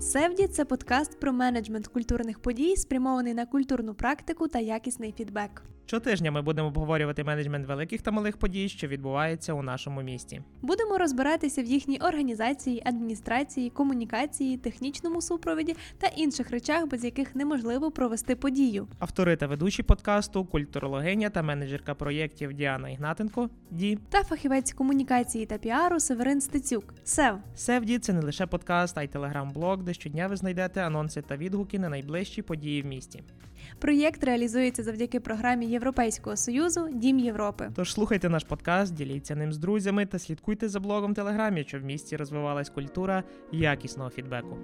Севді це подкаст про менеджмент культурних подій, спрямований на культурну практику та якісний фідбек. Щотижня ми будемо обговорювати менеджмент великих та малих подій, що відбуваються у нашому місті. Будемо розбиратися в їхній організації, адміністрації, комунікації, технічному супровіді та інших речах, без яких неможливо провести подію. Автори та ведучі подкасту, культурологиня та менеджерка проєктів Діана Ігнатенко Ді. Та фахівець комунікації та піару Северин Стецюк. Сев. Севді це не лише подкаст, а й телеграм-блог, де щодня ви знайдете анонси та відгуки на найближчі події в місті. Проєкт реалізується завдяки програмі Європейського союзу Дім Європи. Тож слухайте наш подкаст, діліться ним з друзями та слідкуйте за блогом в Телеграмі, щоб в місті розвивалась культура якісного фідбеку.